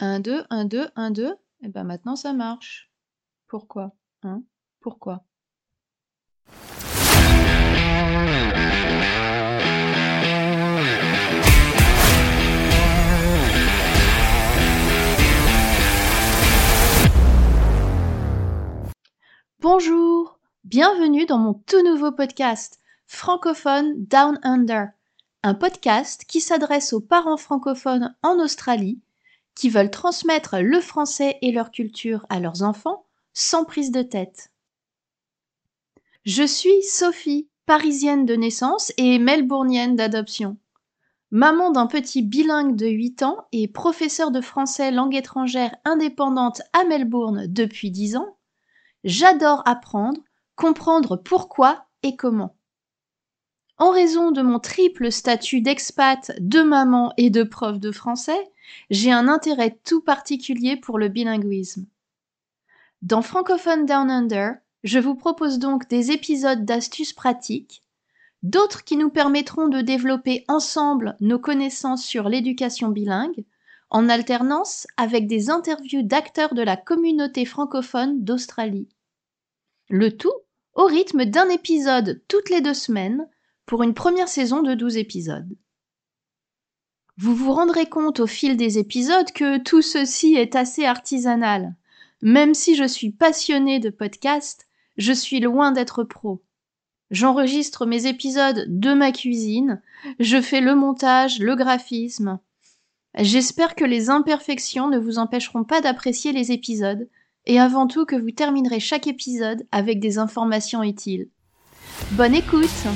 1, 2, 1, 2, 1, 2. Et ben maintenant ça marche. Pourquoi? Hein Pourquoi? Bonjour, bienvenue dans mon tout nouveau podcast francophone Down Under, un podcast qui s'adresse aux parents francophones en Australie qui veulent transmettre le français et leur culture à leurs enfants sans prise de tête. Je suis Sophie, parisienne de naissance et melbournienne d'adoption. Maman d'un petit bilingue de 8 ans et professeur de français langue étrangère indépendante à Melbourne depuis 10 ans, j'adore apprendre, comprendre pourquoi et comment. En raison de mon triple statut d'expat, de maman et de prof de français, j'ai un intérêt tout particulier pour le bilinguisme. Dans Francophone Down Under, je vous propose donc des épisodes d'astuces pratiques, d'autres qui nous permettront de développer ensemble nos connaissances sur l'éducation bilingue, en alternance avec des interviews d'acteurs de la communauté francophone d'Australie. Le tout au rythme d'un épisode toutes les deux semaines pour une première saison de 12 épisodes. Vous vous rendrez compte au fil des épisodes que tout ceci est assez artisanal. Même si je suis passionnée de podcast, je suis loin d'être pro. J'enregistre mes épisodes de ma cuisine, je fais le montage, le graphisme. J'espère que les imperfections ne vous empêcheront pas d'apprécier les épisodes, et avant tout que vous terminerez chaque épisode avec des informations utiles. Bonne écoute